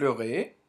pleurer.